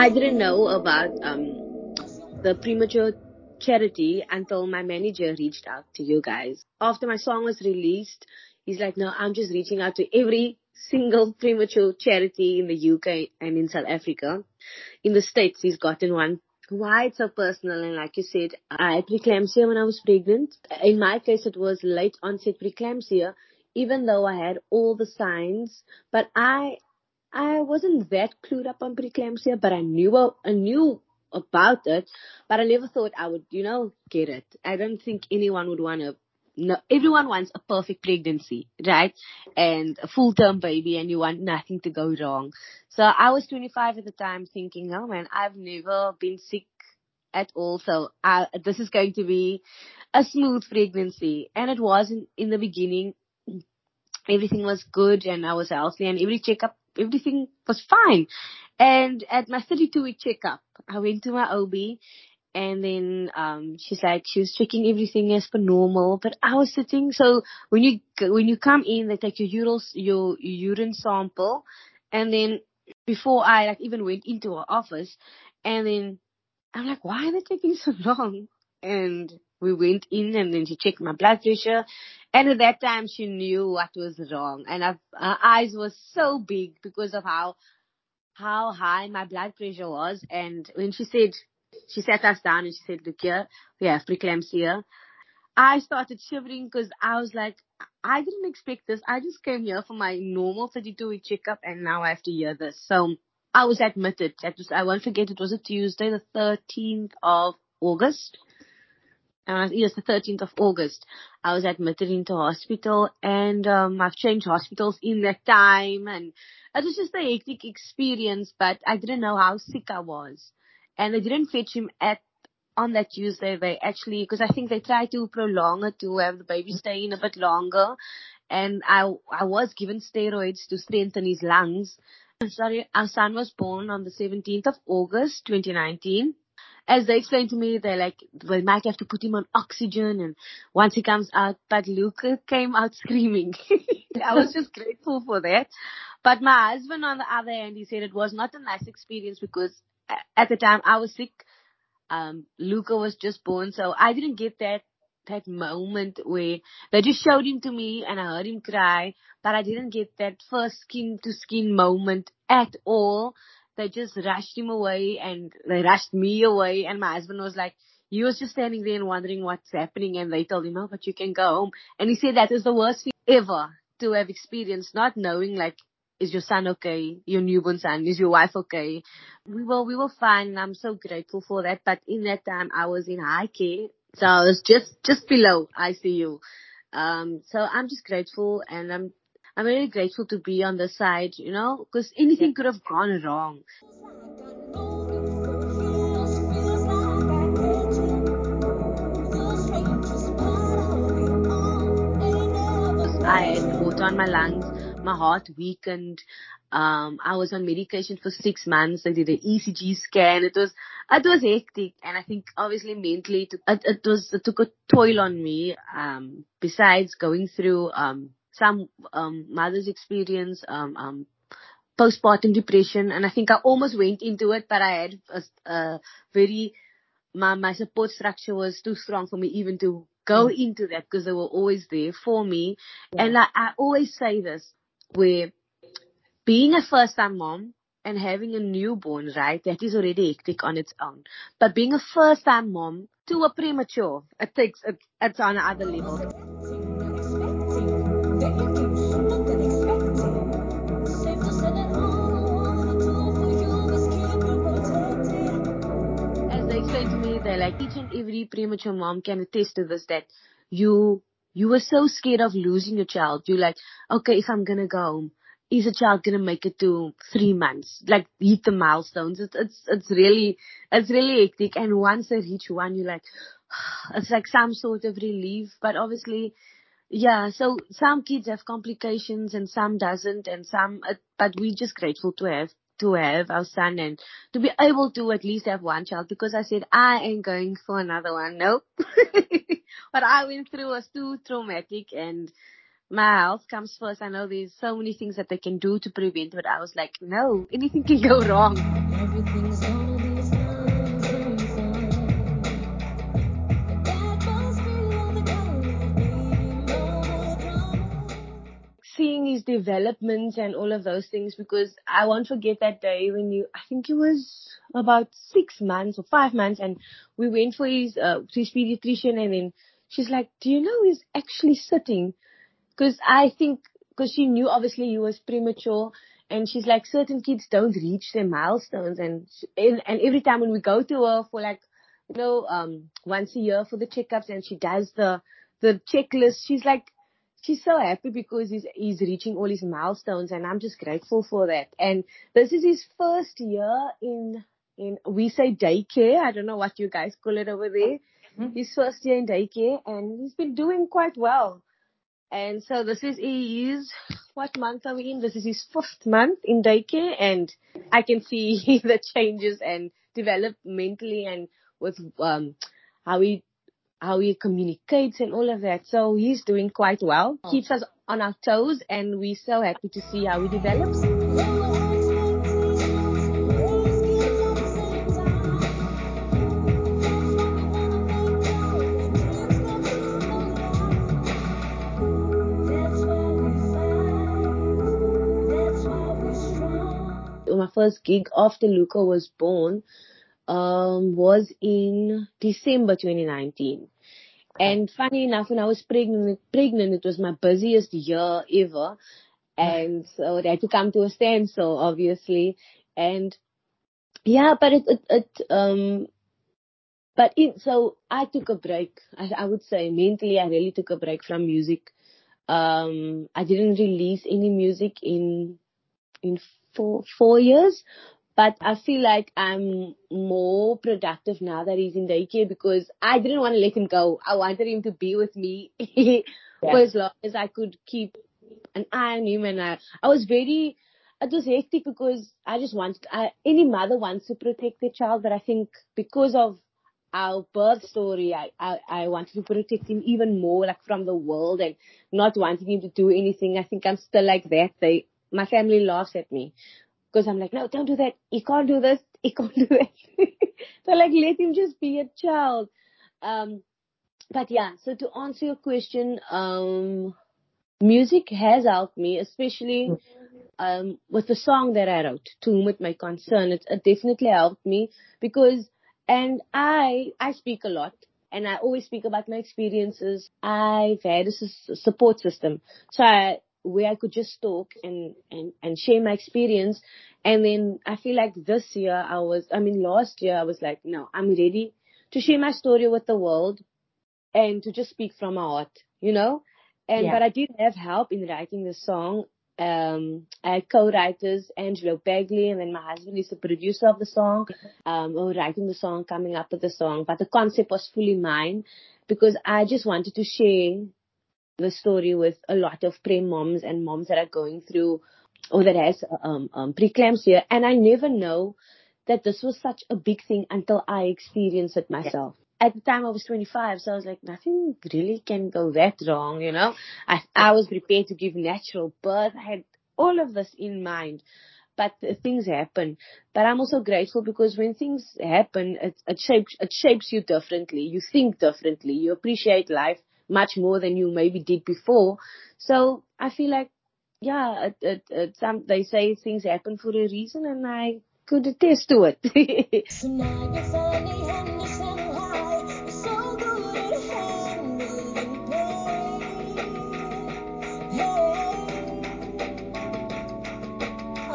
I didn't know about um, the premature charity until my manager reached out to you guys. After my song was released, he's like, no, I'm just reaching out to every single premature charity in the UK and in South Africa. In the States, he's gotten one. Why it's so personal and like you said, I had preeclampsia when I was pregnant. In my case, it was late onset preeclampsia, even though I had all the signs, but I I wasn't that clued up on preeclampsia, but I knew I knew about it, but I never thought I would, you know, get it. I don't think anyone would want to. No, everyone wants a perfect pregnancy, right? And a full-term baby, and you want nothing to go wrong. So I was 25 at the time, thinking, oh man, I've never been sick at all, so I, this is going to be a smooth pregnancy, and it wasn't in the beginning. Everything was good, and I was healthy, and every checkup everything was fine. And at my 32 week checkup, I went to my OB and then um she's like she was checking everything as per normal but i was sitting so when you when you come in they take your urine your urine sample and then before i like even went into her office and then i'm like why are they taking so long and we went in and then she checked my blood pressure. And at that time she knew what was wrong. And her eyes were so big because of how, how high my blood pressure was. And when she said, she sat us down and she said, look here, we have preeclampsia. I started shivering because I was like, I didn't expect this. I just came here for my normal 32 week checkup and now I have to hear this. So I was admitted. Was, I won't forget it was a Tuesday, the 13th of August and it was the 13th of August. I was admitted into hospital and um, I've changed hospitals in that time and it was just a hectic experience, but I didn't know how sick I was. And they didn't fetch him at on that Tuesday. They actually, because I think they tried to prolong it to have the baby stay in a bit longer. And I, I was given steroids to strengthen his lungs. Sorry, our son was born on the 17th of August, 2019 as they explained to me, they're like, we might have to put him on oxygen and once he comes out, but Luca came out screaming. I was just grateful for that. But my husband on the other hand, he said it was not a nice experience because at the time I was sick. Um, Luca was just born, so I didn't get that that moment where they just showed him to me and I heard him cry, but I didn't get that first skin to skin moment at all they just rushed him away and they rushed me away and my husband was like, he was just standing there and wondering what's happening and they told him, oh, but you can go home. And he said that is the worst thing ever to have experienced, not knowing like, is your son okay? Your newborn son? Is your wife okay? We were, we were fine and I'm so grateful for that. But in that time I was in high care. So I was just, just below ICU. Um, so I'm just grateful and I'm I'm really grateful to be on the side, you know, because anything could have gone wrong. I had water on my lungs, my heart weakened. Um, I was on medication for six months. I did an ECG scan. It was, it was hectic. And I think obviously mentally it, it, it was, it took a toll on me. Um, besides going through, um, some um, mothers experience um, um, postpartum depression, and I think I almost went into it, but I had a, a very my my support structure was too strong for me even to go mm. into that because they were always there for me. Yeah. And I, I always say this, where being a first time mom and having a newborn, right, that is already hectic on its own. But being a first time mom to a premature, it takes, it, it's on another level. Every premature mom can attest to this that you, you were so scared of losing your child. You're like, okay, if I'm gonna go home, is a child gonna make it to three months? Like hit the milestones. It's, it's, it's really, it's really hectic. And once they reach one, you're like, it's like some sort of relief, but obviously, yeah, so some kids have complications and some doesn't and some, uh, but we're just grateful to have to have our son and to be able to at least have one child because I said I ain't going for another one. Nope. what I went through was too traumatic and my health comes first. I know there's so many things that they can do to prevent, but I was like, no, anything can go wrong. Seeing his developments and all of those things because I won't forget that day when you, I think it was about six months or five months and we went for his, uh, to his pediatrician and then she's like, do you know he's actually sitting? Cause I think, cause she knew obviously he was premature and she's like, certain kids don't reach their milestones and, and, and every time when we go to her for like, you know, um, once a year for the checkups and she does the, the checklist, she's like, she's so happy because he's he's reaching all his milestones and I'm just grateful for that. And this is his first year in in we say daycare. I don't know what you guys call it over there. Mm-hmm. His first year in daycare and he's been doing quite well. And so this is he is what month are we in? This is his fifth month in daycare and I can see the changes and developmentally and with um how he how he communicates and all of that. So he's doing quite well. Oh. Keeps us on our toes and we're so happy to see how he develops. My first gig after Luca was born was in December 2019. And funny enough, when I was pregnant, pregnant, it was my busiest year ever. And so it had to come to a standstill, obviously. And yeah, but it, it, it um, but it, so I took a break. I, I would say mentally, I really took a break from music. Um, I didn't release any music in, in four, four years, but I feel like I'm more productive now that he's in daycare because I didn't want to let him go. I wanted him to be with me yeah. for as long as I could keep an eye on him. And I, I was very, it was hectic because I just wanted, I, any mother wants to protect their child, but I think because of our birth story, I, I, I wanted to protect him even more, like from the world and not wanting him to do anything. I think I'm still like that. They, my family laughs at me because I'm like, no, don't do that. You can't do this. You can't do that. so like, let him just be a child. Um, but yeah, so to answer your question, um, music has helped me, especially, um, with the song that I wrote, Womb It May Concern. It, it definitely helped me because, and I, I speak a lot and I always speak about my experiences. I've had a support system. So I, where I could just talk and, and, and share my experience. And then I feel like this year I was, I mean, last year I was like, no, I'm ready to share my story with the world and to just speak from my heart, you know? And, yeah. but I did have help in writing the song. Um, I had co-writers, Angelo Bagley, and then my husband is the producer of the song, um, writing the song, coming up with the song. But the concept was fully mine because I just wanted to share the story with a lot of prem moms and moms that are going through or that has um, um, preeclampsia. And I never know that this was such a big thing until I experienced it myself. At the time I was 25, so I was like, nothing really can go that wrong, you know. I, I was prepared to give natural birth. I had all of this in mind but things happen. But I'm also grateful because when things happen, it, it shapes it shapes you differently. You think differently. You appreciate life much more than you maybe did before. So I feel like, yeah, it, it, it, some, they say things happen for a reason and I could attest to it.